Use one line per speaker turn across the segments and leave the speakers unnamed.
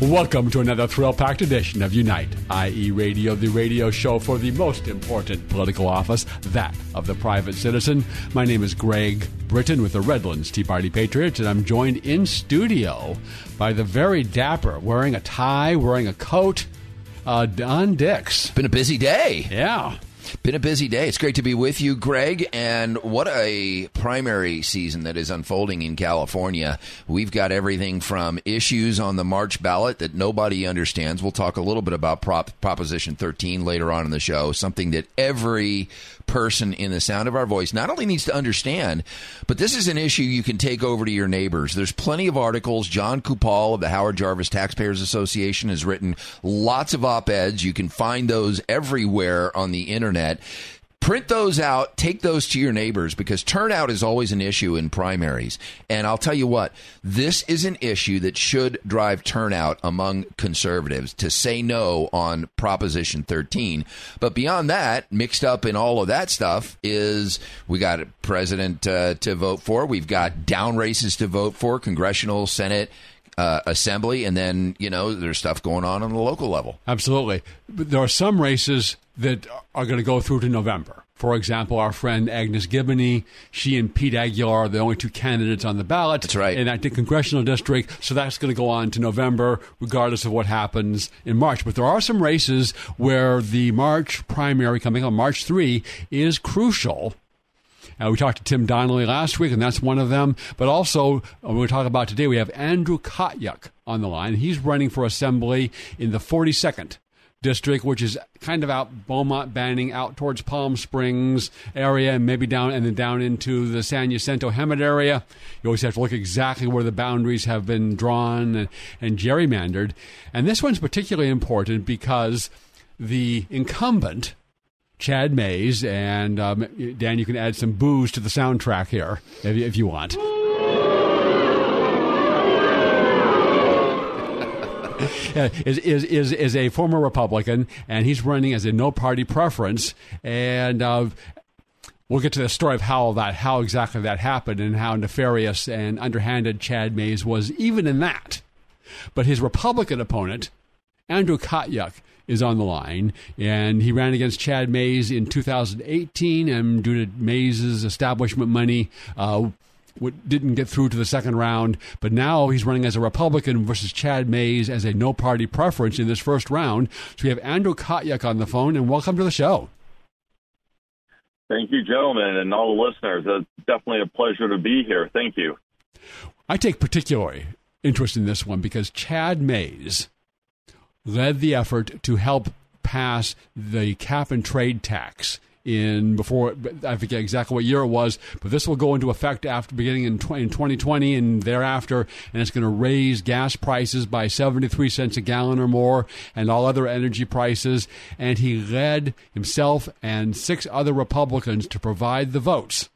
Welcome to another thrill packed edition of Unite, i.e., Radio, the radio show for the most important political office, that of the private citizen. My name is Greg Britton with the Redlands Tea Party Patriots, and I'm joined in studio by the very dapper, wearing a tie, wearing a coat, uh, Don Dix.
Been a busy day.
Yeah.
Been a busy day. It's great to be with you, Greg. And what a primary season that is unfolding in California. We've got everything from issues on the March ballot that nobody understands. We'll talk a little bit about Prop, Proposition 13 later on in the show, something that every person in the sound of our voice not only needs to understand, but this is an issue you can take over to your neighbors. There's plenty of articles. Jon Coupal of the Howard Jarvis Taxpayers Association has written lots of op eds. You can find those everywhere on the internet internet. Print those out, take those to your neighbors because turnout is always an issue in primaries. And I'll tell you what, this is an issue that should drive turnout among conservatives to say no on Proposition 13. But beyond that, mixed up in all of that stuff is we got a president uh, to vote for, we've got down races to vote for, congressional, Senate, uh, assembly, and then you know there's stuff going on on the local level.
Absolutely, but there are some races that are going to go through to November. For example, our friend Agnes Gibboney, she and Pete Aguilar are the only two candidates on the ballot.
That's right.
In that congressional district. So that's going to go on to November, regardless of what happens in March. But there are some races where the March primary coming on March 3 is crucial uh, we talked to Tim Donnelly last week, and that's one of them. But also, we're going to talk about today, we have Andrew Kotyuk on the line. He's running for assembly in the 42nd district, which is kind of out Beaumont, Banning, out towards Palm Springs area, and maybe down and then down into the San Jacinto Hemet area. You always have to look exactly where the boundaries have been drawn and, and gerrymandered. And this one's particularly important because the incumbent Chad Mayes. and um, Dan, you can add some booze to the soundtrack here if, if you want. is, is, is, is a former Republican, and he's running as a no party preference. And uh, we'll get to the story of how that, how exactly that happened, and how nefarious and underhanded Chad Mayes was, even in that. But his Republican opponent, Andrew Kotyuk, is on the line, and he ran against Chad Mayes in 2018, and due to Mayes' establishment money, uh, didn't get through to the second round, but now he's running as a Republican versus Chad Mayes as a no party preference in this first round. So we have Andrew Kotyuk on the phone, and welcome to the show.
Thank you, gentlemen, and all the listeners. It's definitely a pleasure to be here. Thank you.
I take particular interest in this one because Chad Mayes led the effort to help pass the cap and trade tax in before I forget exactly what year it was, but this will go into effect after beginning in, in 2020 and thereafter, and it's going to raise gas prices by 73 cents a gallon or more, and all other energy prices. And he led himself and six other Republicans to provide the votes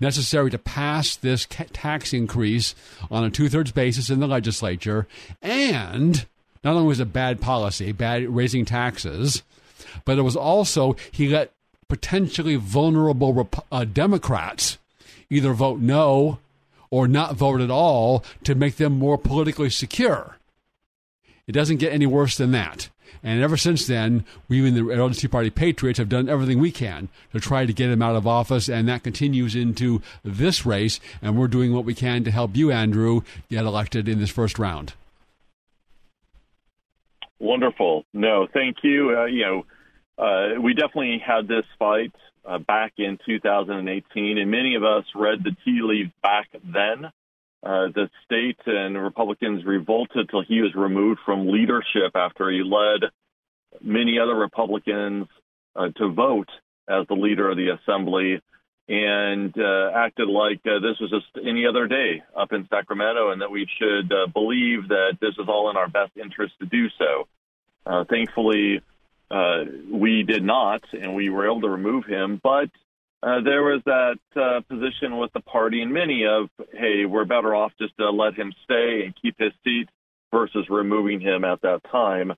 necessary to pass this tax increase on a two thirds basis in the legislature, and not only was it bad policy, bad raising taxes, but it was also he let potentially vulnerable uh, Democrats either vote no or not vote at all to make them more politically secure. It doesn't get any worse than that. And ever since then, we in the Tea Party Patriots have done everything we can to try to get him out of office, and that continues into this race. And we're doing what we can to help you, Andrew, get elected in this first round.
Wonderful. No, thank you. Uh, you know, uh, we definitely had this fight uh, back in 2018, and many of us read the tea leaves back then. Uh, the state and Republicans revolted till he was removed from leadership after he led many other Republicans uh, to vote as the leader of the assembly and uh, acted like uh, this was just any other day up in Sacramento and that we should uh, believe that this is all in our best interest to do so. Uh, thankfully, uh, we did not, and we were able to remove him. But uh, there was that uh, position with the party and many of, hey, we're better off just to let him stay and keep his seat versus removing him at that time.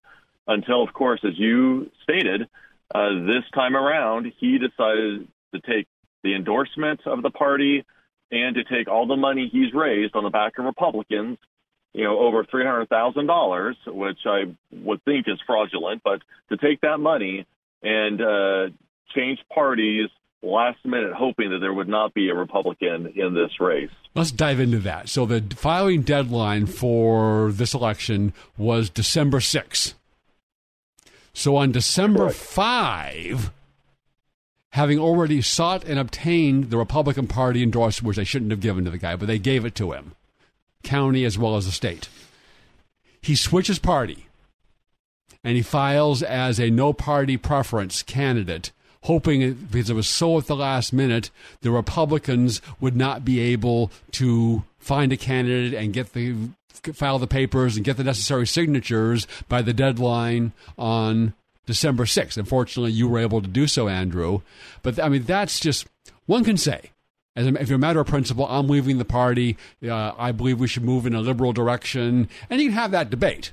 Until, of course, as you stated, uh, this time around, he decided to take the endorsement of the party and to take all the money he's raised on the back of Republicans you know, over three hundred thousand dollars, which I would think is fraudulent, but to take that money and uh, change parties last minute, hoping that there would not be a Republican in this race.
Let's dive into that. So the filing deadline for this election was December 6th. So on December
Correct.
5, having already sought and obtained the Republican Party endorsement, which they shouldn't have given to the guy, but they gave it to him, county as well as the state. He switches party and he files as a no party preference candidate, hoping because it was so at the last minute, the Republicans would not be able to find a candidate and get the file the papers and get the necessary signatures by the deadline on December 6th. Unfortunately, you were able to do so, Andrew. But I mean, that's just one can say. As a, if you're a matter of principle, I'm leaving the party. Uh, I believe we should move in a liberal direction, and you can have that debate.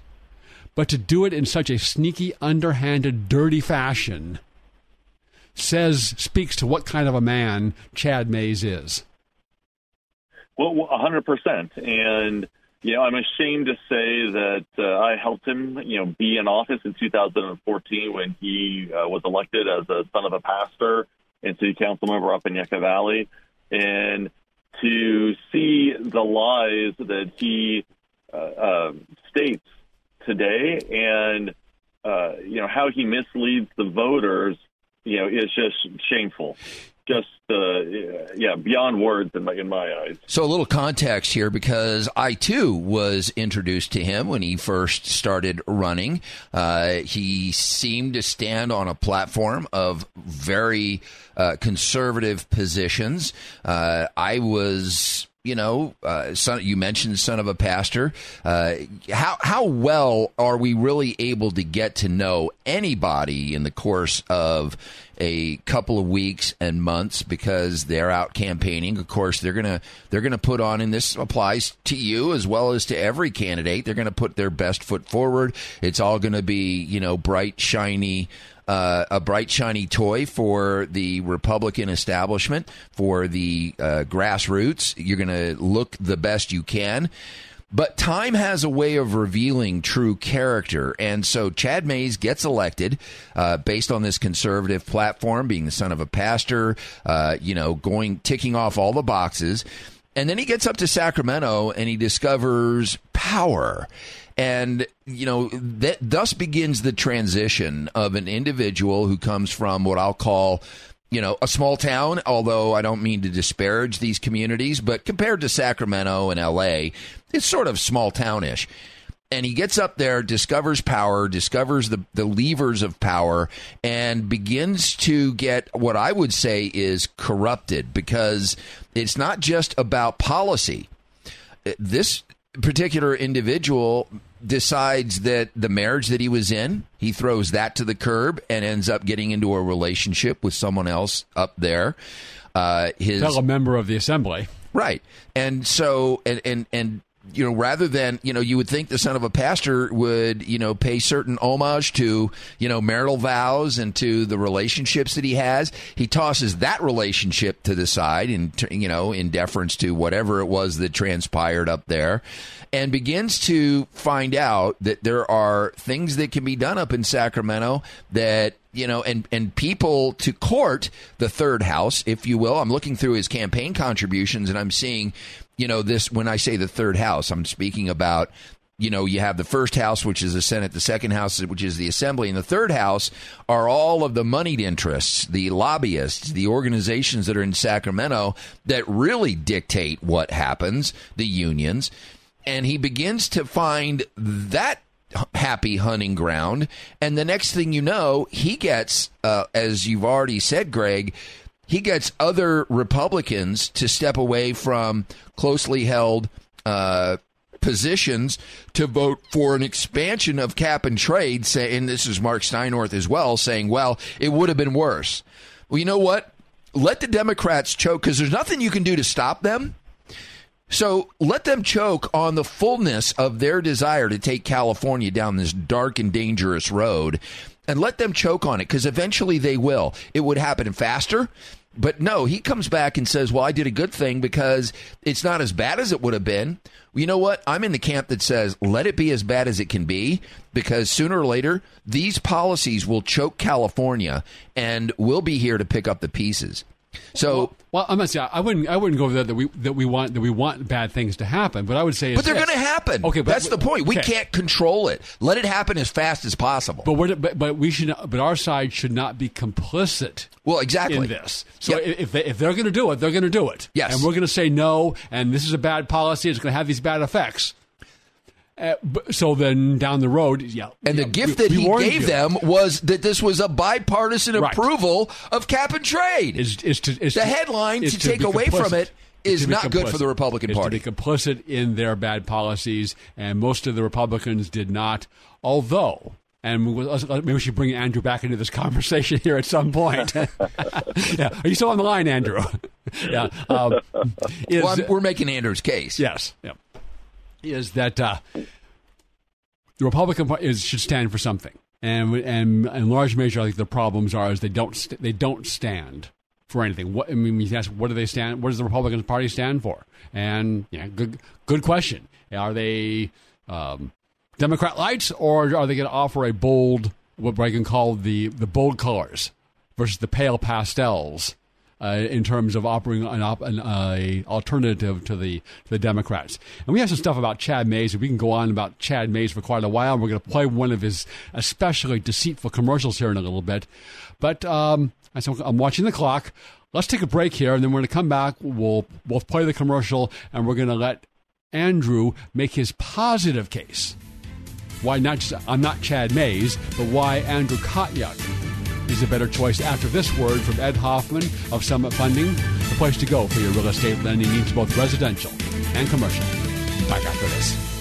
But to do it in such a sneaky, underhanded, dirty fashion says speaks to what kind of a man Chad Mayes is.
Well, a hundred percent, and you know, I'm ashamed to say that uh, I helped him, you know, be in office in 2014 when he uh, was elected as a son of a pastor and city council member up in Yucca Valley, and to see the lies that he uh, uh, states today, and uh, you know how he misleads the voters, you know, is just shameful. Just uh, yeah, beyond words in my in my eyes.
So, a little context here because I too was introduced to him when he first started running. Uh, he seemed to stand on a platform of very uh, conservative positions. Uh, I was you know, uh, son, you mentioned son of a pastor. Uh, how how well are we really able to get to know anybody in the course of a couple of weeks and months because they're out campaigning? Of course, they're gonna they're gonna put on, and this applies to you as well as to every candidate. They're gonna put their best foot forward. It's all gonna be you know bright, shiny uh, a bright, shiny toy for the Republican establishment, for the uh, grassroots. You're going to look the best you can. But time has a way of revealing true character. And so Chad Mayes gets elected uh, based on this conservative platform, being the son of a pastor, uh, you know, going, ticking off all the boxes. And then he gets up to Sacramento and he discovers power. And, you know, that thus begins the transition of an individual who comes from what I'll call, you know, a small town, although I don't mean to disparage these communities, but compared to Sacramento and LA, it's sort of small townish. And he gets up there, discovers power, discovers the, the levers of power, and begins to get what I would say is corrupted because it's not just about policy. This particular individual decides that the marriage that he was in, he throws that to the curb and ends up getting into a relationship with someone else up there. Uh, his
Tell a member of the assembly.
right, and so and and and you know, rather than, you know, you would think the son of a pastor would, you know, pay certain homage to, you know, marital vows and to the relationships that he has. He tosses that relationship to the side and, you know, in deference to whatever it was that transpired up there and begins to find out that there are things that can be done up in Sacramento that you know, and and people to court the third house, if you will. I'm looking through his campaign contributions, and I'm seeing, you know, this. When I say the third house, I'm speaking about. You know, you have the first house, which is the Senate, the second house, which is the Assembly, and the third house are all of the moneyed interests, the lobbyists, the organizations that are in Sacramento that really dictate what happens, the unions. And he begins to find that happy hunting ground. And the next thing you know, he gets, uh, as you've already said, Greg, he gets other Republicans to step away from closely held uh, positions to vote for an expansion of cap and trade. Say, and this is Marc Steinorth as well, saying, well, it would have been worse. Well, you know what? Let the Democrats choke because there's nothing you can do to stop them. So let them choke on the fullness of their desire to take California down this dark and dangerous road and let them choke on it because eventually they will. It would happen faster. But no, he comes back and says, Well, I did a good thing because it's not as bad as it would have been. You know what? I'm in the camp that says, let it be as bad as it can be because sooner or later, these policies will choke California and we'll be here to pick up the pieces. So,
well, I'm not saying I wouldn't. I wouldn't go there that we that we want that we want bad things to happen. But I would say,
but they're going to happen.
Okay, but,
that's the point. We
okay.
can't control it. Let it happen as fast as possible.
But we're, but, but we should. But our side should not be complicit.
Well, exactly
in this. So
Yep.
if they, if they're going to do it, they're going to do it.
Yes.
and we're going to say no. And this is a bad policy. It's going to have these bad effects. Uh, so then down the road, yeah.
And the
yeah,
gift
we-
that
we
he gave
you.
them was that this was a bipartisan
Right.
approval of cap and trade.
is, is to is
The
to-
headline
is
to take away from it is
to
not good for the
complicit.
Republican Party.
To be complicit in their bad policies, and most of the Republicans did not. Although, and maybe we should bring Andrew back into this conversation here at some point. yeah, are you still on the line, Andrew? yeah. Um, is,
well, we're making Andrew's case.
Yes. Yeah. Is that uh, the Republican Party is, should stand for something, and and in large measure, I think the problems are is they don't st- they don't stand for anything. What I mean, you ask, what do they stand? What does the Republican Party stand for? And yeah, good good question. Are they um, Democrat lights, or are they going to offer a bold what I can call the the bold colors versus the pale pastels? Uh, in terms of offering an, op- an uh, alternative to the to the Democrats. And we have some stuff about Chad Mayes. We can go on about Chad Mayes for quite a while. We're going to play one of his especially deceitful commercials here in a little bit. But um, I'm watching the clock. Let's take a break here, and then we're going to come back. We'll we'll play the commercial, and we're going to let Andrew make his positive case. Why not just I'm not Chad Mayes, but why Andrew Kotyuk is a better choice after this word from Ed Hoffman of Summit Funding, the place to go for your real estate lending needs, both residential and commercial. Back after this.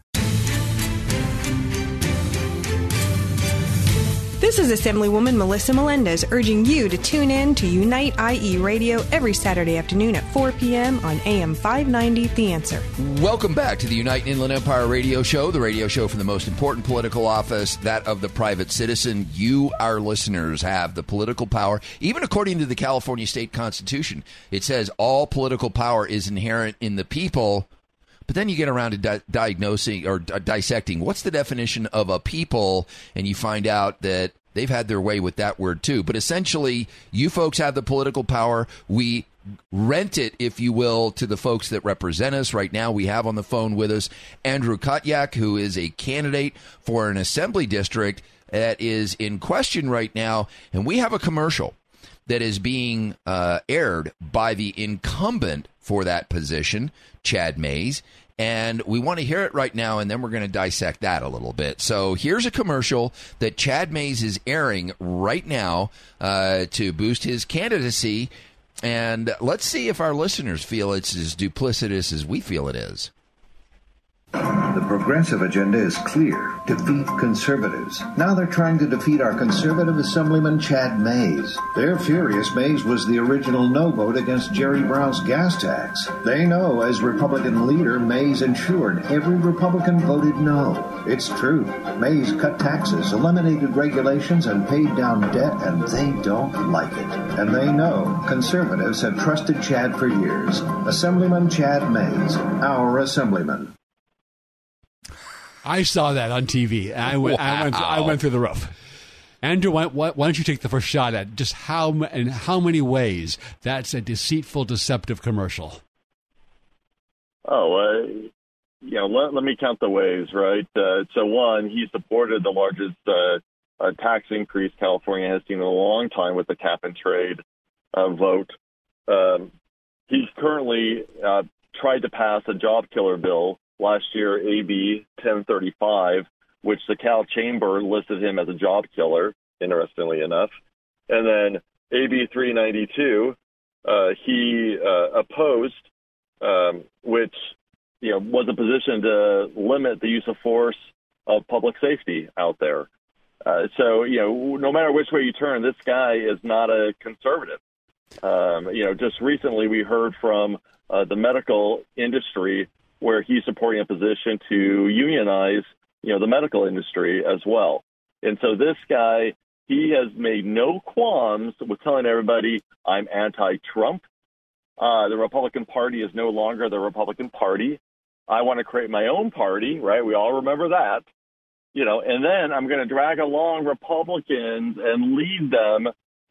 This is Assemblywoman Melissa Melendez urging you to tune in to Unite IE Radio every Saturday afternoon at 4 p.m. on AM 590 The Answer.
Welcome back to the Unite Inland Empire radio show, the radio show for the most important political office, that of the private citizen. You, our listeners, have the political power. Even according to the California state constitution, it says all political power is inherent in the people. But then you get around to di- diagnosing or di- dissecting what's the definition of a people, and you find out that they've had their way with that word too. But essentially, you folks have the political power. We rent it, if you will, to the folks that represent us. Right now, we have on the phone with us Andrew Kotyuk, who is a candidate for an assembly district that is in question right now. And we have a commercial that is being uh, aired by the incumbent for that position, Chad Mayes. And we want to hear it right now, and then we're going to dissect that a little bit. So here's a commercial that Chad Mayes is airing right now uh, to boost his candidacy. And let's see if our listeners feel it's as duplicitous as we feel it is.
The progressive agenda is clear defeat conservatives. Now they're trying to defeat our conservative Assemblyman Chad Mayes. They're furious Mayes was the original no vote against Jerry Brown's gas tax. They know, as Republican leader, Mayes ensured every Republican voted no. It's true. Mayes cut taxes, eliminated regulations, and paid down debt, and they don't like it. And they know conservatives have trusted Chad for years. Assemblyman Chad Mayes, our Assemblyman.
I saw that on TV. I went, I went, I went through the roof. Andrew, why, why, why don't you take the first shot at just how and how many ways that's a deceitful, deceptive commercial?
Oh, uh, you know, let, let me count the ways, right? Uh, so, one, he supported the largest uh, uh, tax increase California has seen in a long time with the cap and trade uh, vote. Um, he's currently uh, tried to pass a job killer bill last year, AB 1035, which the Cal Chamber listed him as a job killer, interestingly enough. And then AB 392, uh, he uh, opposed, um, which you know was a position to limit the use of force of public safety out there. Uh, so you know, no matter which way you turn, this guy is not a conservative. Um, you know, just recently we heard from uh, the medical industry where he's supporting a position to unionize, you know, the medical industry as well. And so this guy, he has made no qualms with telling everybody, I'm anti-Trump. Uh, the Republican Party is no longer the Republican Party. I want to create my own party, right? We all remember that. You know, and then I'm going to drag along Republicans and lead them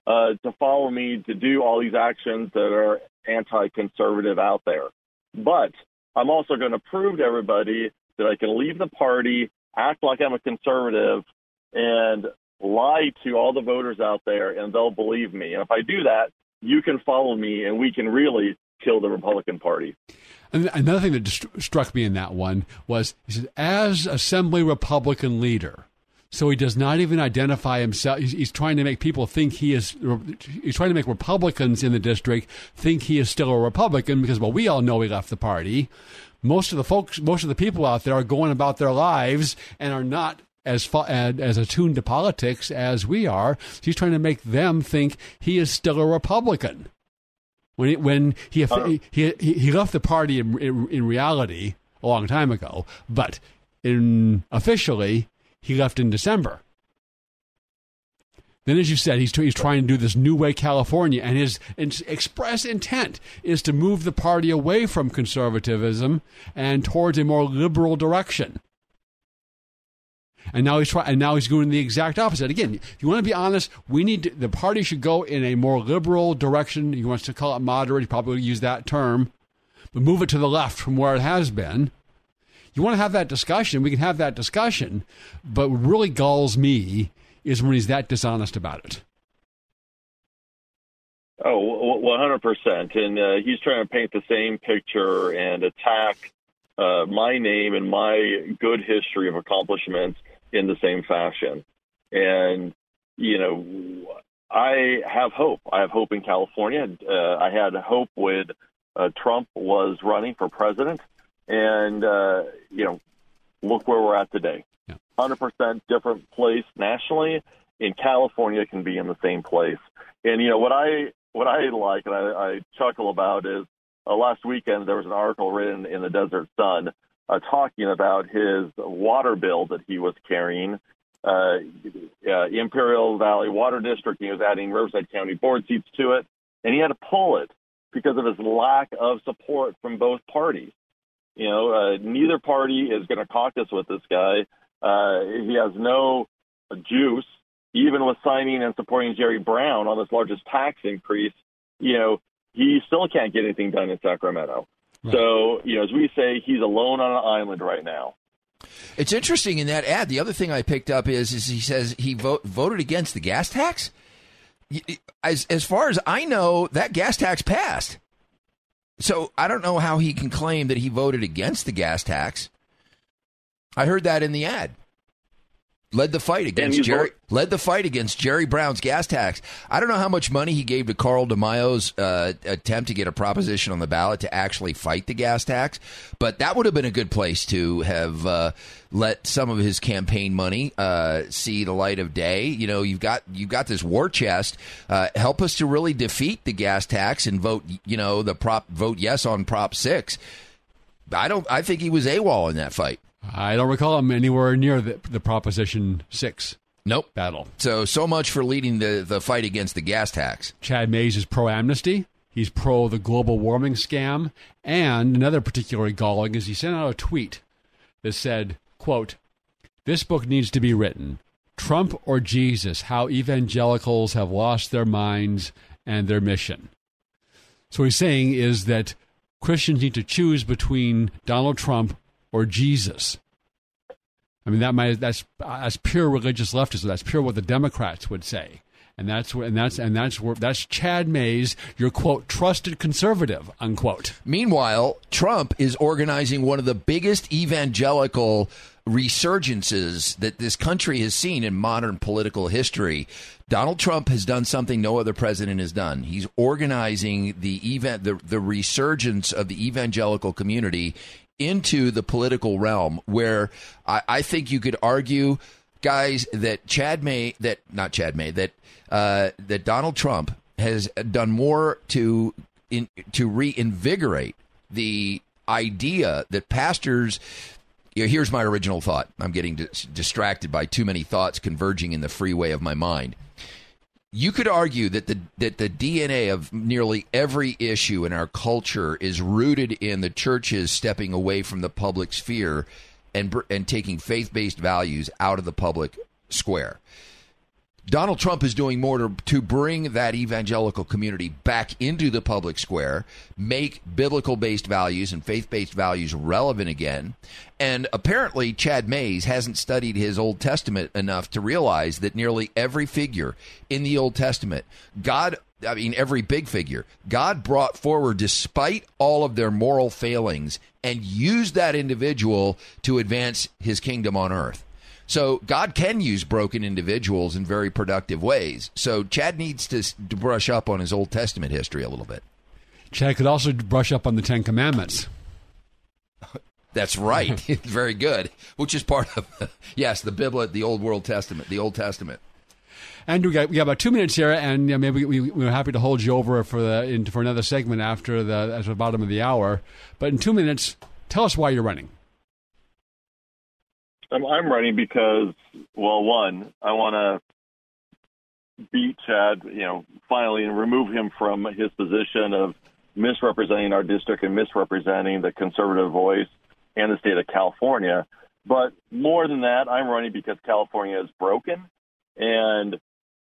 uh, to follow me to do all these actions that are anti-conservative out there. But I'm also going to prove to everybody that I can leave the party, act like I'm a conservative, and lie to all the voters out there, and they'll believe me. And if I do that, you can follow me, and we can really kill the Republican Party.
And another thing that struck me in that one was he said, as Assembly Republican leader, so he does not even identify himself. He's, he's, trying to make people think he is. He's trying to make Republicans in the district think he is still a Republican because, well, we all know he left the party. Most of the folks, most of the people out there are going about their lives and are not as as attuned to politics as we are. He's trying to make them think he is still a Republican. When he, when he, uh, he, he, he left the party in, in, in reality a long time ago, but in officially he left in December. Then, as you said, he's, he's trying to do this New Way California, and his express intent is to move the party away from conservatism and towards a more liberal direction. And now he's trying, and now he's doing the exact opposite. Again, if you want to be honest, we need to, the party should go in a more liberal direction. He wants to call it moderate. He probably use that term, but move it to the left from where it has been. You want to have that discussion? We can have that discussion. But what really galls me is when he's that dishonest about it.
Oh, 100%. And uh, he's trying to paint the same picture and attack uh, my name and my good history of accomplishments in the same fashion. And, you know, I have hope. I have hope in California. Uh, I had hope when uh, Trump was running for president. And, uh, you know, look where we're at today. Yeah. 100% different place nationally. In California, can be in the same place. And, you know, what I what I like and I, I chuckle about is uh, last weekend there was an article written in the Desert Sun uh, talking about his water bill that he was carrying. Uh, uh, Imperial Valley Water District, he was adding Riverside County board seats to it, and he had to pull it because of his lack of support from both parties. You know, uh, neither party is going to caucus with this guy. Uh, he has no juice, even with signing and supporting Jerry Brown on this largest tax increase. You know, he still can't get anything done in Sacramento. Right. So, you know, as we say, he's alone on an island right now.
It's interesting in that ad. The other thing I picked up is, is he says he vote, voted against the gas tax. As as far as I know, that gas tax passed. So I don't know how he can claim that he voted against the gas tax. I heard that in the ad led the fight against Jerry. Led the fight against Jerry Brown's gas tax. I don't know how much money he gave to Carl DeMaio's uh, attempt to get a proposition on the ballot to actually fight the gas tax, but that would have been a good place to have uh, let some of his campaign money uh, see the light of day. You know, you've got you've got this war chest. Uh, help us to really defeat the gas tax and vote. You know, the prop vote yes on Prop Six. I don't. I think he was AWOL in that fight.
I don't recall him anywhere near the, the Proposition 6
nope.
battle.
So, so much for leading the, the fight against the gas tax.
Chad Mayes is pro amnesty. He's pro the global warming scam. And another particularly galling is he sent out a tweet that said, quote, This book needs to be written. Trump or Jesus, how evangelicals have lost their minds and their mission. So, what he's saying is that Christians need to choose between Donald Trump or Jesus. I mean, that might, that's, that's pure religious leftism. That's pure what the Democrats would say. And that's and that's and that's where that's Chad Mayes, your quote trusted conservative unquote.
Meanwhile, Trump is organizing one of the biggest evangelical resurgences that this country has seen in modern political history. Donald Trump has done something no other president has done. He's organizing the event the, the resurgence of the evangelical community into the political realm where I, I think you could argue guys that Chad May that not Chad May that uh, that Donald Trump has done more to in, to reinvigorate the idea that pastors. You know, here's my original thought. I'm getting dis- distracted by too many thoughts converging in the freeway of my mind. You could argue that the that the DNA of nearly every issue in our culture is rooted in the churches stepping away from the public sphere and and taking faith-based values out of the public square. Donald Trump is doing more to, to bring that evangelical community back into the public square, make biblical based values and faith based values relevant again. And apparently, Chad Mayes hasn't studied his Old Testament enough to realize that nearly every figure in the Old Testament, God, I mean, every big figure, God brought forward despite all of their moral failings and used that individual to advance his kingdom on earth. So God can use broken individuals in very productive ways. So Chad needs to, to brush up on his Old Testament history a little bit.
Chad could also brush up on the Ten Commandments.
That's right. very good. Which is part of yes, the Bible, the Old World Testament, the Old Testament.
And we got, we got about two minutes here, and you know, maybe we, we're happy to hold you over for the in, for another segment after the at the bottom of the hour. But in two minutes, tell us why you're running.
I'm, I'm running because, well, one, I want to beat Chad, you know, finally, and remove him from his position of misrepresenting our district and misrepresenting the conservative voice and the state of California. But more than that, I'm running because California is broken, and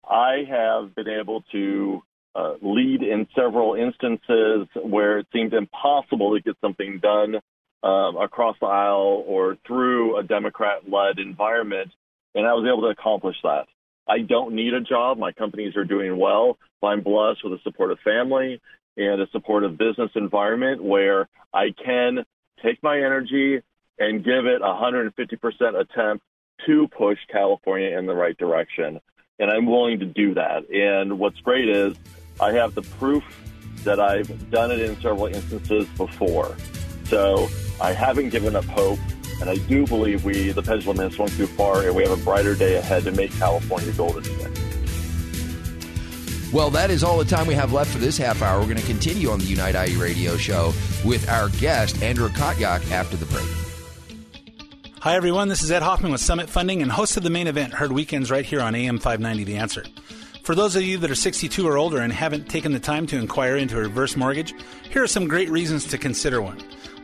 I have been able to uh, lead in several instances where it seemed impossible to get something done um, across the aisle or through a Democrat led environment. And I was able to accomplish that. I don't need a job. My companies are doing well. I'm blessed with a supportive family and a supportive business environment where I can take my energy and give it 150% attempt to push California in the right direction. And I'm willing to do that. And what's great is I have the proof that I've done it in several instances before. So I haven't given up hope, and I do believe we, the pendulum has swung too far, and we have a brighter day ahead to make California golden again.
Well, that is all the time we have left for this half hour. We're going to continue on the Unite IE radio show with our guest, Andrew Kotyuk, after the break.
Hi, everyone. This is Ed Hoffman with Summit Funding and host of the main event, heard weekends right here on AM 590 The Answer. For those of you that are 62 or older and haven't taken the time to inquire into a reverse mortgage, here are some great reasons to consider one.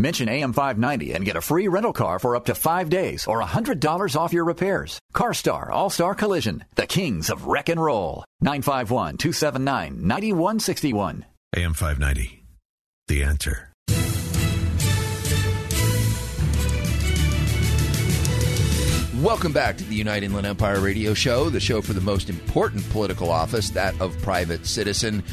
Mention AM590 and get a free rental car for up to five days or $100 off your repairs. CarStar All Star Collision, the kings of wreck and roll. 951 279 9161.
AM590, the answer.
Welcome back to the United Inland Empire Radio Show, the show for the most important political office, that of private citizen.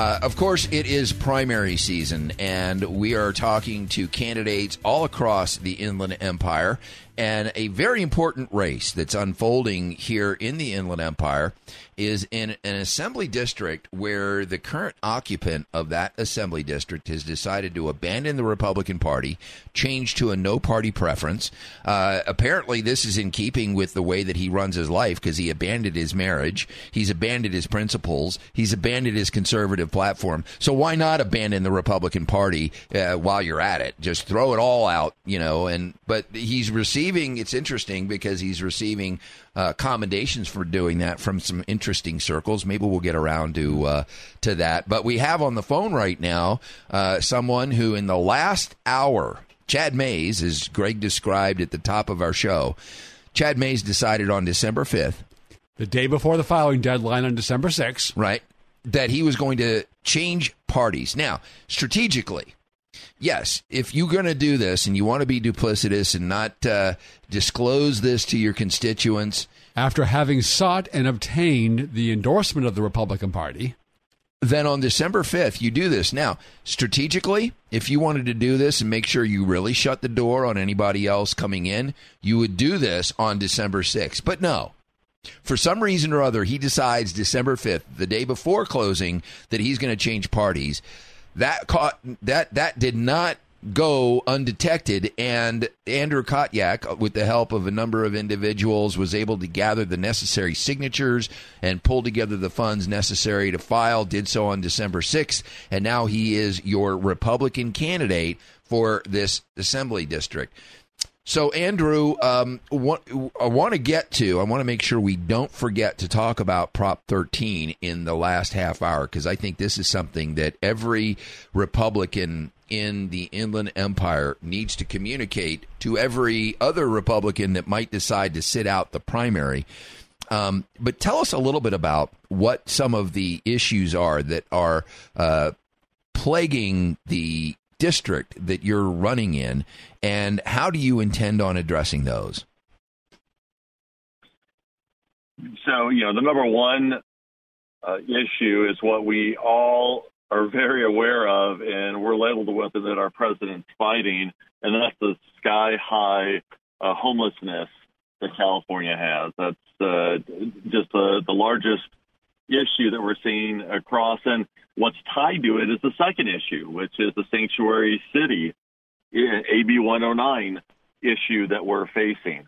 Uh, of course, it is primary season, and we are talking to candidates all across the Inland Empire. And a very important race that's unfolding here in the Inland Empire is in an assembly district where the current occupant of that assembly district has decided to abandon the Republican Party, change to a no party preference. Uh, apparently, this is in keeping with the way that he runs his life because he abandoned his marriage, he's abandoned his principles, he's abandoned his conservative platform. So, why not abandon the Republican Party uh, while you're at it? Just throw it all out, you know. And but he's receiving. It's interesting because he's receiving uh, commendations for doing that from some interesting circles. Maybe we'll get around to uh, to that. But we have on the phone right now uh, someone who, in the last hour, Chad Mayes, as Greg described at the top of our show, Chad Mayes decided on December fifth,
The day before the filing deadline on December 6th.
right, that he was going to change parties. Now, strategically. Yes, if you're going to do this and you want to be duplicitous and not uh, disclose this to your constituents,
After having sought and obtained the endorsement of the Republican Party,
then on December 5th, you do this. Now, strategically, if you wanted to do this and make sure you really shut the door on anybody else coming in, you would do this on December 6th. But no. For some reason or other, he decides December 5th, the day before closing, that he's going to change parties. That caught that that did not go undetected. And Andrew Kotyuk with the help of a number of individuals was able to gather the necessary signatures and pull together the funds necessary to file did so on December 6th and now he is your Republican candidate for this assembly district so, Andrew, um, what I want to get to, I want to make sure we don't forget to talk about Prop 13 in the last half hour because I think this is something that every Republican in the Inland Empire needs to communicate to every other Republican that might decide to sit out the primary. Um, but tell us a little bit about what some of the issues are that are uh, plaguing the district that you're running in, and how do you intend on addressing those?
So, you know, the number one uh, issue is what we all are very aware of, and we're labeled with it that our president's fighting, and that's the sky high uh, homelessness that California has. That's uh, just the, the largest issue that we're seeing across. And what's tied to it is the second issue, which is the sanctuary city AB 109 issue that we're facing.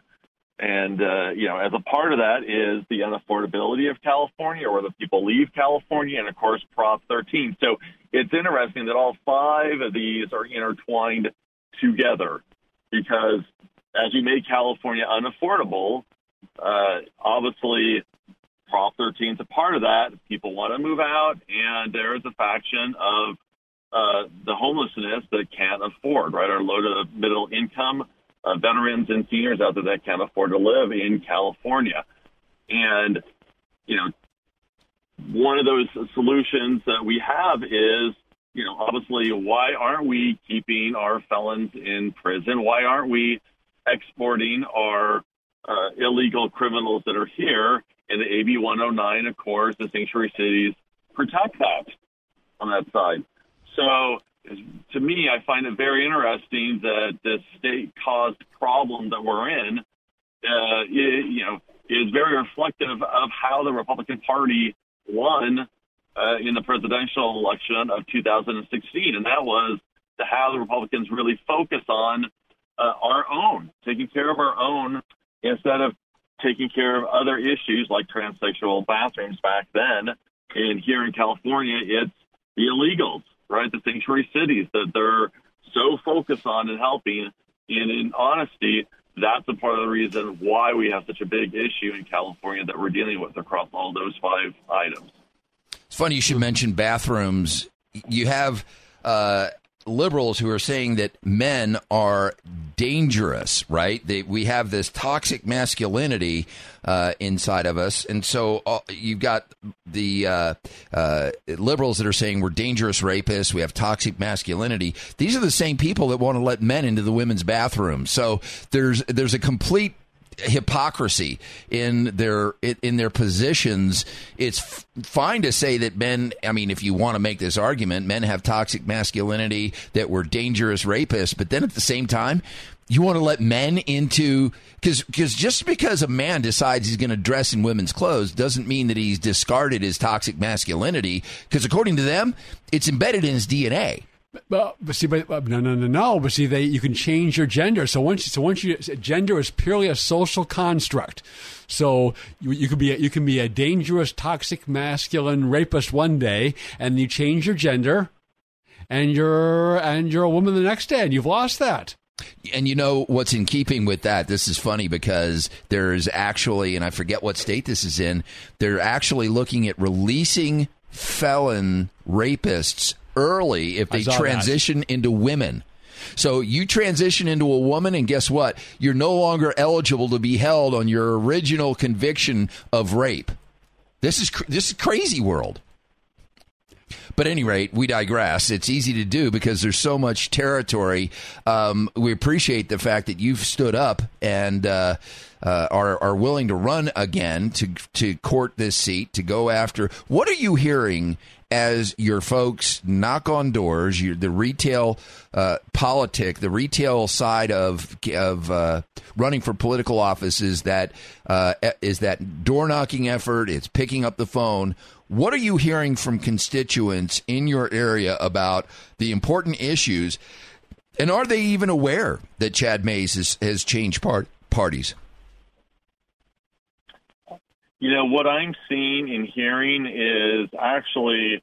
And, uh, you know, as a part of that is the unaffordability of California or whether people leave California and, of course, Prop 13. So it's interesting that all five of these are intertwined together because as you make California unaffordable, uh, obviously Prop 13 is a part of that. People want to move out, and there is a faction of uh, the homelessness that can't afford, right? Our low to middle income uh, veterans and seniors out there that can't afford to live in California. And, you know, one of those solutions that we have is, you know, obviously, why aren't we keeping our felons in prison? Why aren't we exporting our uh, illegal criminals that are here? And the AB 109, of course, the sanctuary cities protect that on that side. So, to me, I find it very interesting that this state-caused problem that we're in, uh, it, you know, is very reflective of how the Republican Party won uh, in the presidential election of 2016, and that was to how the Republicans really focus on uh, our own, taking care of our own instead of taking care of other issues like transsexual bathrooms back then. And here in California, it's the illegals right? The sanctuary cities that they're so focused on and helping. And in honesty, that's a part of the reason why we have such a big issue in California that we're dealing with across all those five items.
It's funny you should mention bathrooms. You have uh, liberals who are saying that men are dangerous, right? They, we have this toxic masculinity uh, inside of us, and so uh, you've got the uh, uh, liberals that are saying we're dangerous rapists. We have toxic masculinity. These are the same people that want to let men into the women's bathroom. So there's there's a complete hypocrisy in their in their positions. It's f- fine to say that men. I mean, if you want to make this argument, men have toxic masculinity that we're dangerous rapists, but then at the same time, you want to let men into because because just because a man decides he's going to dress in women's clothes doesn't mean that he's discarded his toxic masculinity because according to them it's embedded in his DNA.
But, but see, but, but no, no, no, no. But see, they you can change your gender. So once, so once you gender is purely a social construct. So you, you could be a, you can be a dangerous, toxic, masculine rapist one day, and you change your gender, and you're and you're a woman the next day, and you've lost that.
And you know what's in keeping with that? This is funny because there's actually, and I forget what state this is in, they're actually looking at releasing felon rapists early if they
saw that.
transition into women. So you transition into a woman, and guess what? You're no longer eligible to be held on your original conviction of rape. This is cr- this is crazy world. But at any rate, we digress. It's easy to do because there's so much territory. Um, we appreciate the fact that you've stood up and uh, uh, are are willing to run again to to court this seat to go after. What are you hearing as your folks knock on doors? The retail uh, politic, the retail side of of uh, running for political office is that uh, is that door knocking effort. It's picking up the phone. What are you hearing from constituents in your area about the important issues? And are they even aware that Chad Mayes has, has changed part, parties?
You know, what I'm seeing and hearing is actually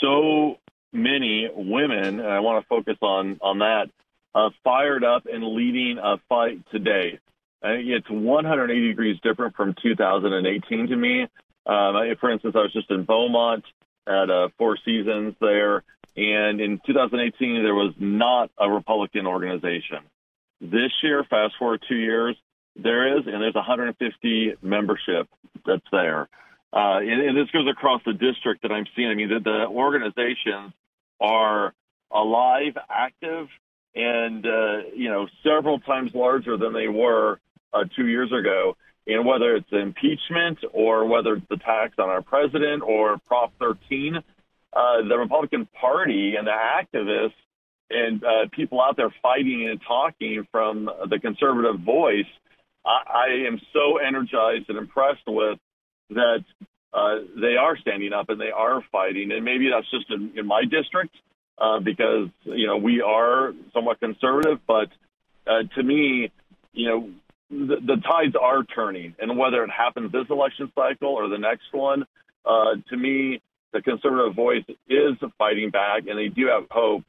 so many women, and I want to focus on, on that, uh, fired up and leading a fight today. Uh, it's 180 degrees different from 2018 to me. Um, for instance, I was just in Beaumont at uh, Four Seasons there, and in 2018 there was not a Republican organization. This year, fast forward two years, there is, and there's 150 membership that's there. Uh, and, and this goes across the district that I'm seeing. I mean, the, the organizations are alive, active, and uh, you know, several times larger than they were uh, two years ago. And whether it's impeachment or whether it's the tax on our president or Prop 13, uh, the Republican Party and the activists and uh, people out there fighting and talking from the conservative voice, I, I am so energized and impressed with that uh, they are standing up and they are fighting. And maybe that's just in, in my district uh, because, you know, we are somewhat conservative. But uh, to me, you know, the, the tides are turning. And whether it happens this election cycle or the next one, uh, to me, the conservative voice is fighting back and they do have hope.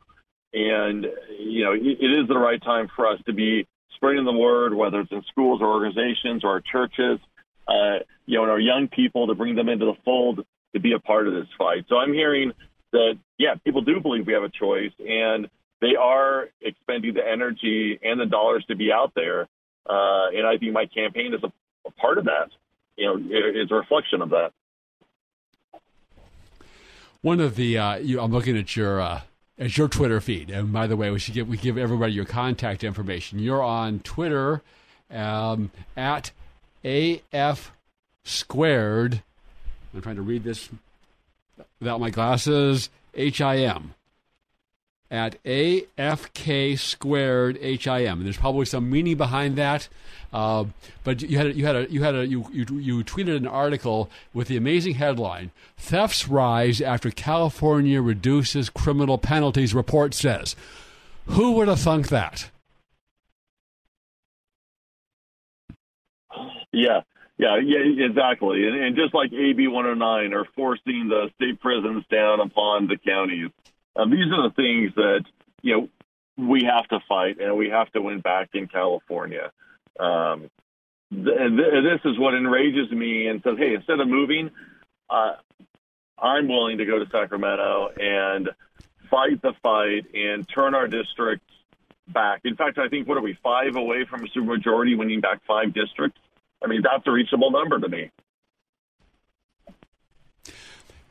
And, you know, it, it is the right time for us to be spreading the word, whether it's in schools or organizations or churches, uh, you know, and our young people to bring them into the fold to be a part of this fight. So I'm hearing that, yeah, people do believe we have a choice and they are expending the energy and the dollars to be out there. Uh, and I think my campaign is a, a part of that, you know, it, it's a reflection of that.
One of the uh, you, I'm looking at your uh, at your Twitter feed, and by the way, we should give we give everybody your contact information. You're on Twitter um, at af squared. I'm trying to read this without my glasses. H I M at AFK squared HIM. And there's probably some meaning behind that. Uh, but you had a, you had a, you had a, you, you, you tweeted an article with the amazing headline Thefts Rise After California Reduces Criminal Penalties, report says. Who would have thunk that?
Yeah, yeah, yeah, exactly. And, and just like AB 109 are forcing the state prisons down upon the counties, um, these are the things that you know we have to fight and we have to win back in California. Um, th- th- this is what enrages me and says, hey, instead of moving, uh, I'm willing to go to Sacramento and fight the fight and turn our district back. In fact, I think what are we five away from a supermajority, winning back five districts? I mean, that's a reachable number to me.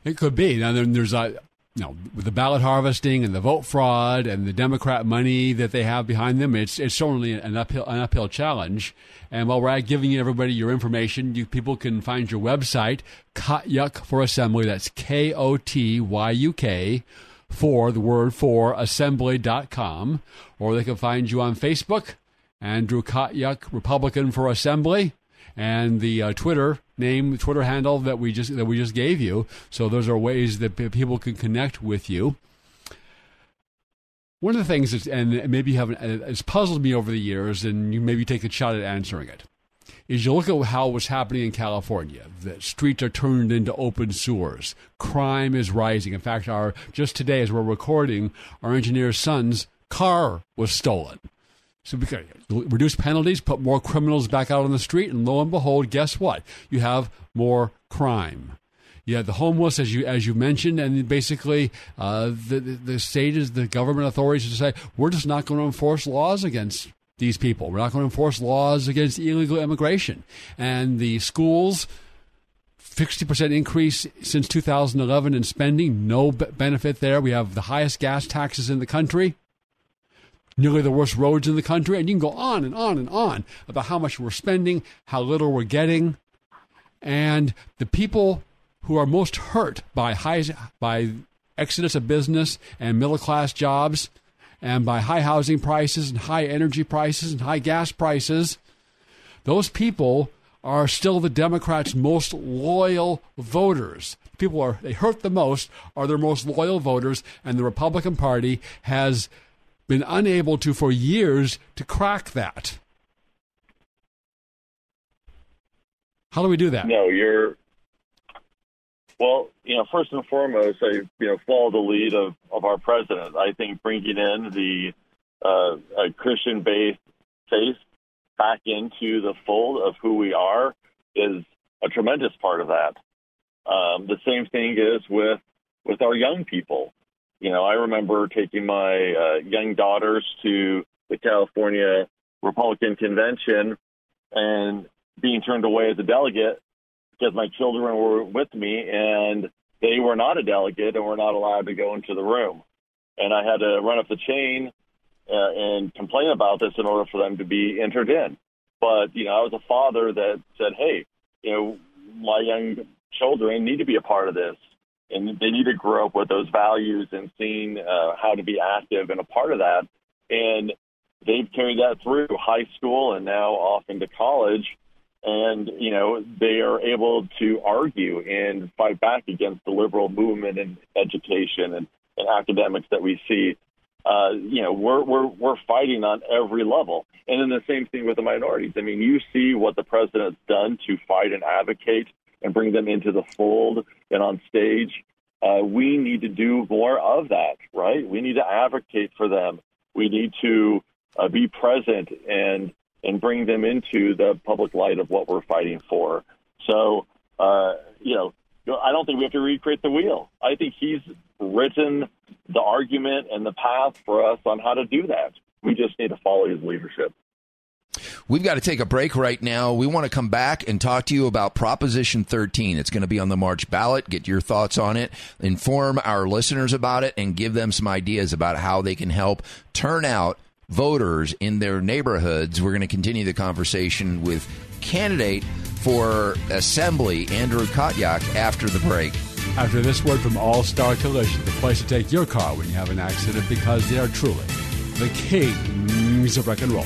It could be. Now, there's a. you know, with the ballot harvesting and the vote fraud and the Democrat money that they have behind them, it's it's certainly an uphill an uphill challenge. And while we're at giving everybody your information, you people can find your website, Kotyuk for Assembly. That's K O T Y U K for the word for assembly.com. Or they can find you on Facebook, Andrew Kotyuk, Republican for Assembly and the uh, Twitter name, Twitter handle that we just that we just gave you. So those are ways that p- people can connect with you. One of the things, is, and maybe you haven't, uh, has puzzled me over the years, and you maybe take a shot at answering it, is you look at how what's happening in California. The streets are turned into open sewers. Crime is rising. In fact, our just today, as we're recording, our engineer's son's car was stolen. So we reduce penalties, put more criminals back out on the street, and lo and behold, guess what? You have more crime. You have the homeless, as you as you mentioned, and basically uh, the the state is the government authorities to say we're just not going to enforce laws against these people. We're not going to enforce laws against illegal immigration, and the schools. 60% increase since 2011 in spending, no benefit there. We have the highest gas taxes in the country nearly the worst roads in the country, and you can go on and on and on about how much we're spending, how little we're getting, and the people who are most hurt by high by exodus of business and middle class jobs, and by high housing prices and high energy prices and high gas prices, those people are still the Democrats' most loyal voters. People are they hurt the most are their most loyal voters, and the Republican Party has been unable to for years to crack that. How do we do that?
No, you're. Well, you know, first and foremost, I you know follow the lead of, of our president. I think bringing in the uh, Christian-based faith back into the fold of who we are is a tremendous part of that. Um, the same thing is with with our young people. You know, I remember taking my uh, young daughters to the California Republican Convention and being turned away as a delegate because my children were with me and they were not a delegate and were not allowed to go into the room. And I had to run up the chain uh, and complain about this in order for them to be entered in. But, you know, I was a father that said, hey, you know, my young children need to be a part of this and they need to grow up with those values and seeing uh, how to be active and a part of that. And they've carried that through high school and now off into college. And, you know, they are able to argue and fight back against the liberal movement in education and, and academics that we see. Uh, you know, we're, we're, we're fighting on every level. And then the same thing with the minorities. I mean, you see what the president's done to fight and advocate and bring them into the fold and on stage. Uh, we need to do more of that, right? We need to advocate for them. We need to uh, be present and and bring them into the public light of what we're fighting for. So, uh, you know, I don't think we have to recreate the wheel. I think he's written the argument and the path for us on how to do that. We just need to follow his leadership.
We've got to take a break right now. We want to come back and talk to you about Proposition 13. It's going to be on the March ballot. Get your thoughts on it, inform our listeners about it, and give them some ideas about how they can help turn out voters in their neighborhoods. We're going to continue the conversation with candidate for Assembly, Andrew Kotyuk, after the break.
After this word from All Star Collision, the place to take your car when you have an accident because they are truly the kings of rock and roll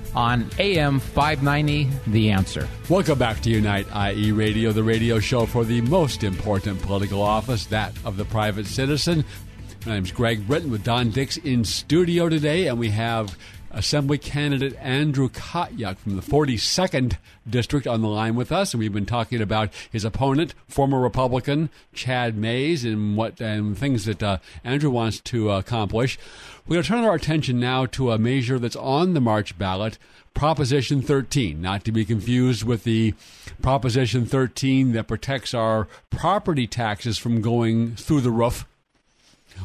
On AM 590, The Answer.
Welcome back to Unite IE Radio, the radio show for the most important political office, that of the private citizen. My name's Greg Britton with Don Dix in studio today, and we have Assembly candidate Andrew Kotyuk from the 42nd District on the line with us, and we've been talking about his opponent, former Republican Chad Mayes, and what and things that uh, Andrew wants to accomplish. We're going to turn our attention now to a measure that's on the March ballot, Proposition 13, not to be confused with the Proposition 13 that protects our property taxes from going through the roof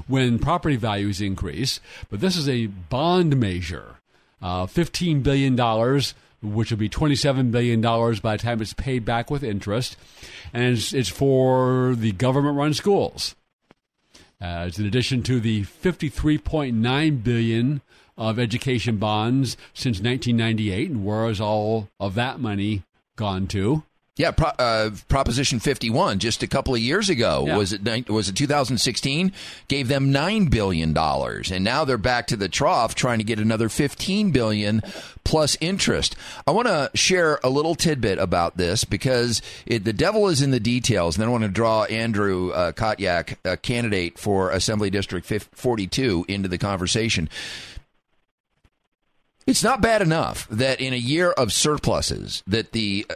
when property values increase. But this is a bond measure, uh, $15 billion, which will be $27 billion by the time it's paid back with interest. And it's, it's for the government run schools. Uh, it's in addition to the 53.9 billion of education bonds since 1998, and where is all of that money gone to?
Yeah, Pro, uh, Proposition 51 just a couple of years ago
Yeah.
was it was it 2016 gave them 9 billion dollars and now they're back to the trough trying to get another 15 billion plus interest. I want to share a little tidbit about this because it, the devil is in the details and then I want to draw Andrew uh, Kotyuk, a candidate for Assembly District 42 into the conversation. It's not bad enough that in a year of surpluses that the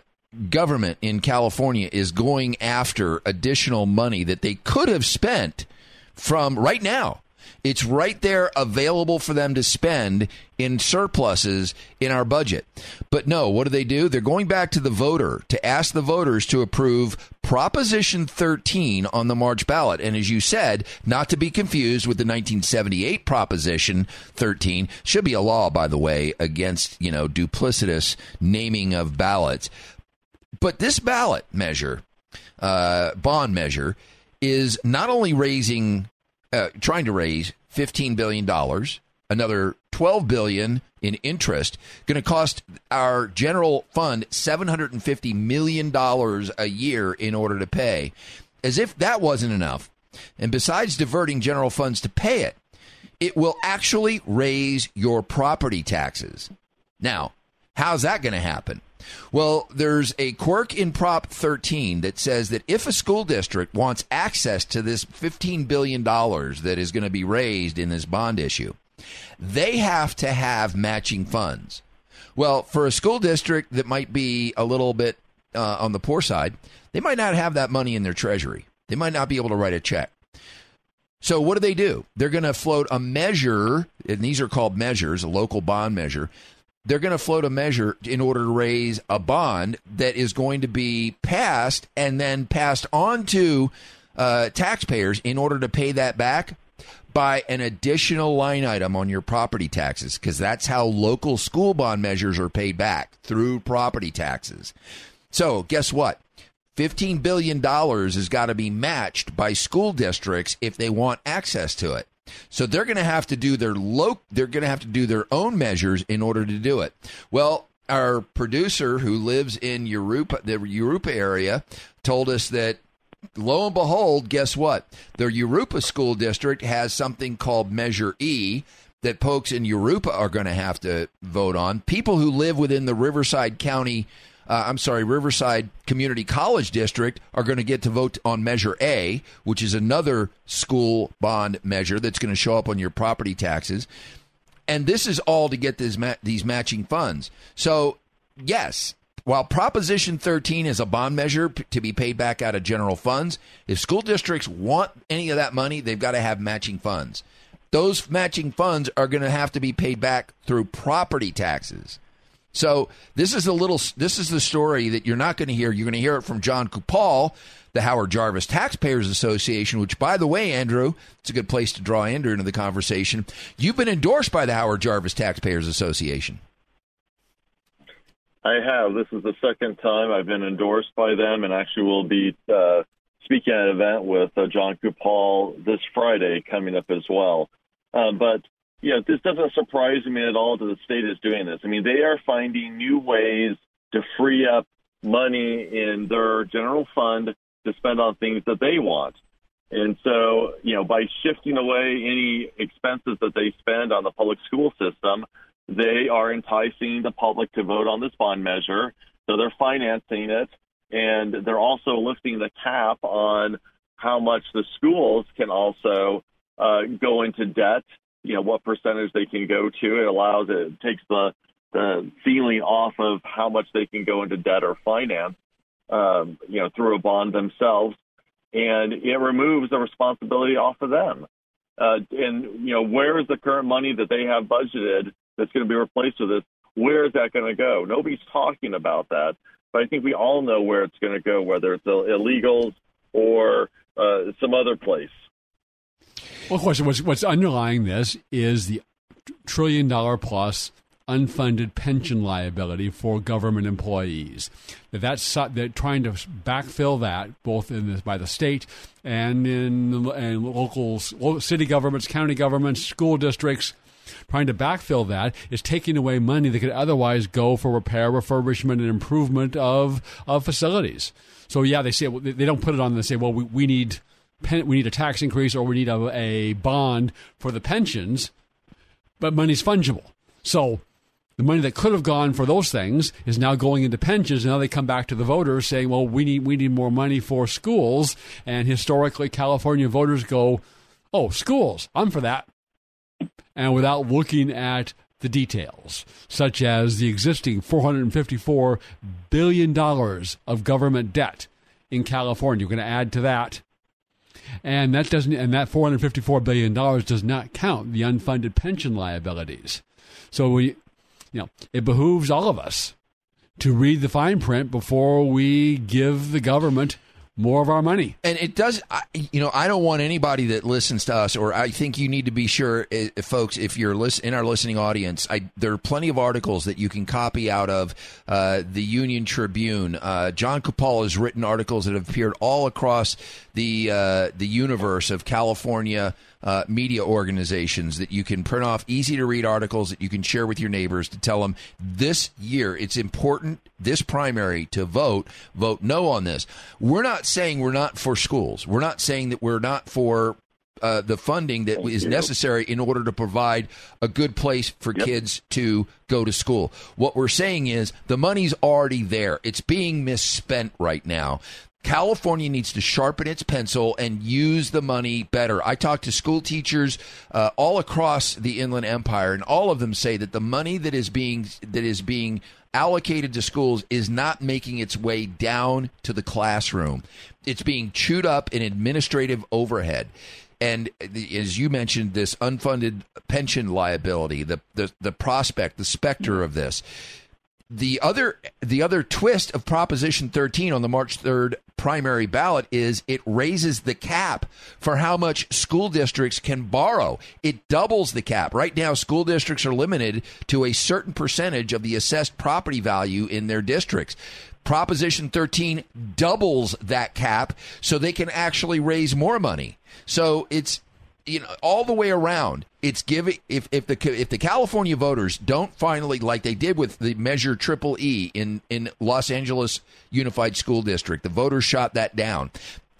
government in California is going after additional money that they could have spent from right now. It's right there available for them to spend in surpluses in our budget. But no, what do they do? They're going back to the voter to ask the voters to approve Proposition 13 on the March ballot. And as you said, not to be confused with the 1978 Proposition 13, should be a law, by the way, against, you know, duplicitous naming of ballots. But this ballot measure, uh, bond measure, is not only raising, uh, trying to raise fifteen billion dollars, another twelve billion in interest, going to cost our general fund seven hundred and fifty million dollars a year in order to pay. As if that wasn't enough, and besides diverting general funds to pay it, it will actually raise your property taxes. Now, how's that going to happen? Well, there's a quirk in Prop 13 that says that if a school district wants access to this $15 billion that is going to be raised in this bond issue, they have to have matching funds. Well, for a school district that might be a little bit uh, on the poor side, they might not have that money in their treasury. They might not be able to write a check. So what do they do? They're going to float a measure, and these are called measures, a local bond measure. They're going to float a measure in order to raise a bond that is going to be passed and then passed on to uh, taxpayers in order to pay that back by an additional line item on your property taxes because that's how local school bond measures are paid back through property taxes. So, guess what? $15 billion has got to be matched by school districts if they want access to it. So they're going to have to do their lo- they're going to have to do their own measures in order to do it. Well, our producer who lives in Yucaipa, the Yucaipa area, told us that lo and behold, guess what? The Yucaipa school district has something called Measure E that folks in Yucaipa are going to have to vote on. People who live within the Riverside County uh, I'm sorry, Riverside Community College District are going to get to vote on Measure A, which is another school bond measure that's going to show up on your property taxes. And this is all to get this ma- these matching funds. So, yes, while Proposition 13 is a bond measure p- to be paid back out of general funds, if school districts want any of that money, they've got to have matching funds. Those matching funds are going to have to be paid back through property taxes. So this is a little. This is the story that you're not going to hear. You're going to hear it from Jon Coupal, the Howard Jarvis Taxpayers Association. Which, by the way, Andrew, it's a good place to draw Andrew into the conversation. You've been endorsed by the Howard Jarvis Taxpayers Association.
I have. This is the second time I've been endorsed by them, and actually will be uh, speaking at an event with uh, Jon Coupal this Friday coming up as well. Um, but yeah, this doesn't surprise me at all that the state is doing this. I mean, they are finding new ways to free up money in their general fund to spend on things that they want. And so, you know, by shifting away any expenses that they spend on the public school system, they are enticing the public to vote on this bond measure. So they're financing it, and they're also lifting the cap on how much the schools can also uh, go into debt. You know what percentage they can go to. It allows it, takes the the ceiling off of how much they can go into debt or finance. Um, you know through a bond themselves, and it removes the responsibility off of them. Uh, and you know where is the current money that they have budgeted that's going to be replaced with this? Where is that going to go? Nobody's talking about that, but I think we all know where it's going to go, whether it's illegals or uh, some other place.
Well, of course, what's, what's underlying this is the trillion dollar plus unfunded pension liability for government employees. That that's they're trying to backfill that both in the, by the state and in and local city governments, county governments, school districts. Trying to backfill that is taking away money that could otherwise go for repair, refurbishment, and improvement of of facilities. So yeah, they say they don't put it on. They say, well, we, we need we need a tax increase or we need a, a bond for the pensions, but money's fungible. So the money that could have gone for those things is now going into pensions. Now they come back to the voters saying, "Well, we need we need more money for schools." And historically, California voters go, "Oh, schools, I'm for that," and without looking at the details, such as the existing 454 billion dollars of government debt in California. You're going to add to that and that doesn't and that 454 billion dollars does not count the unfunded pension liabilities. So we you know, it behooves all of us to read the fine print before we give the government more of our money.
And it does, you know, I don't want anybody that listens to us, or I think you need to be sure, eh, folks, if you're in our listening audience, I, there are plenty of articles that you can copy out of uh, the Union Tribune. Uh, Jon Coupal has written articles that have appeared all across the uh, the universe of California uh, media organizations that you can print off easy to read articles that you can share with your neighbors to tell them this year it's important this primary to vote vote no on this we're not saying we're not for schools we're not saying that we're not for uh, the funding that is necessary in order to provide a good place for yep. kids to go to school. What we're saying is the money's already there. It's being misspent right now. California needs to sharpen its pencil and use the money better. I talked to school teachers uh, all across the Inland Empire, and all of them say that the money that is being that is being allocated to schools is not making its way down to the classroom. It's being chewed up in administrative overhead. And as you mentioned, this unfunded pension liability, the, the, the prospect, the specter of this the other the other twist of proposition 13 on the March 3rd primary ballot is it raises the cap for how much school districts can borrow. It doubles the cap. Right now school districts are limited to a certain percentage of the assessed property value in their districts. Proposition 13 doubles that cap so they can actually raise more money. So it's you know all the way around it's giving if, if the if the California voters don't finally like they did with the measure triple E in in Los Angeles Unified School District the voters shot that down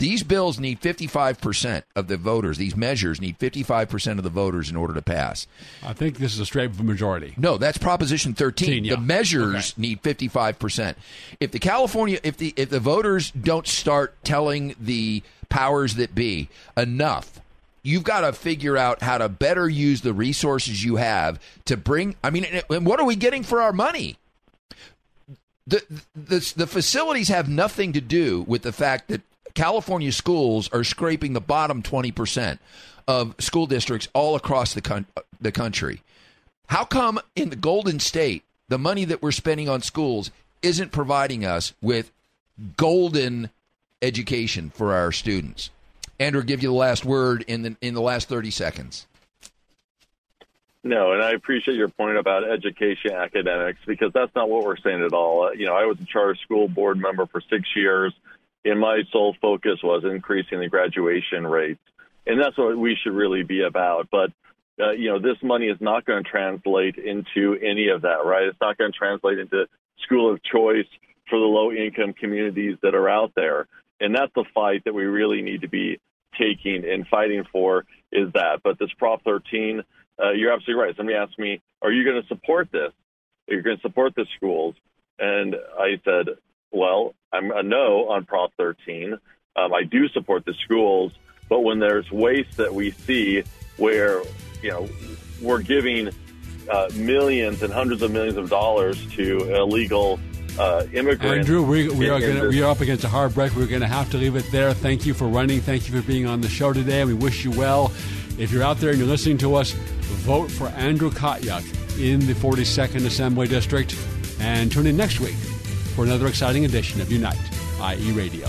these bills need 55% of the voters. These measures need 55% of the voters in order to pass.
I think this is a straight majority.
No, that's Proposition 13. yeah. The measures okay. need 55%. If the California if the if the voters don't start telling the powers that be enough you've got to figure out how to better use the resources you have to bring. I mean, and what are we getting for our money? The, the, the facilities have nothing to do with the fact that California schools are scraping the bottom 20% of school districts all across the, con- the country. How come in the Golden State, the money that we're spending on schools isn't providing us with golden education for our students? Andrew, give you the last word in the in the last thirty seconds.
No, and I appreciate your point about education academics because that's not what we're saying at all. You know, I was a charter school board member for six years, and my sole focus was increasing the graduation rates, and that's what we should really be about. But uh, you know, this money is not going to translate into any of that, right? It's not going to translate into school of choice for the low income communities that are out there. And that's the fight that we really need to be taking and fighting for is that. But this Prop 13, uh, you're absolutely right. Somebody asked me, "Are you going to support this? Are you going to support the schools?" And I said, "Well, I'm a no on Prop 13. Um, I do support the schools, but when there's waste that we see where you know we're giving uh, millions and hundreds of millions of dollars to illegal." Uh, immigrants.
Andrew, we, we
in-
are gonna, we are up against a hard break. We're going to have to leave it there. Thank you for running. Thank you for being on the show today. We wish you well. If you're out there and you're listening to us, vote for Andrew Kotyuk in the 42nd Assembly District, and tune in next week for another exciting edition of Unite, IE Radio.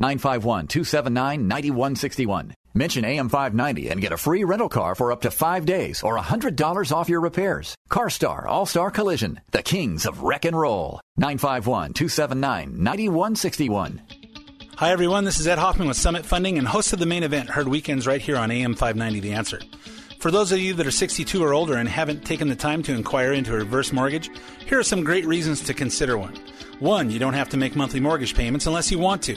951 279 9161. Mention AM590 and get a free rental car for up to five days or $100 off your repairs. CarStar All Star Collision, the kings of wreck and roll. 951 279 9161.
Hi, everyone. This is Ed Hoffman with Summit Funding and host of the main event, heard weekends right here on AM 590 The Answer. For those of you that are 62 or older and haven't taken the time to inquire into a reverse mortgage, here are some great reasons to consider one. One, you don't have to make monthly mortgage payments unless you want to.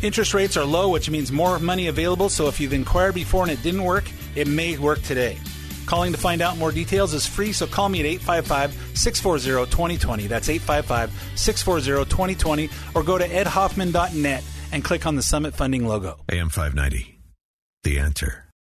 Interest rates are low, which means more money available, so if you've inquired before and it didn't work, it may work today. Calling to find out more details is free, so call me at 855 640 2020. That's 855 640 2020, or go to edhoffman.net and click on the Summit Funding logo.
AM 590. The answer.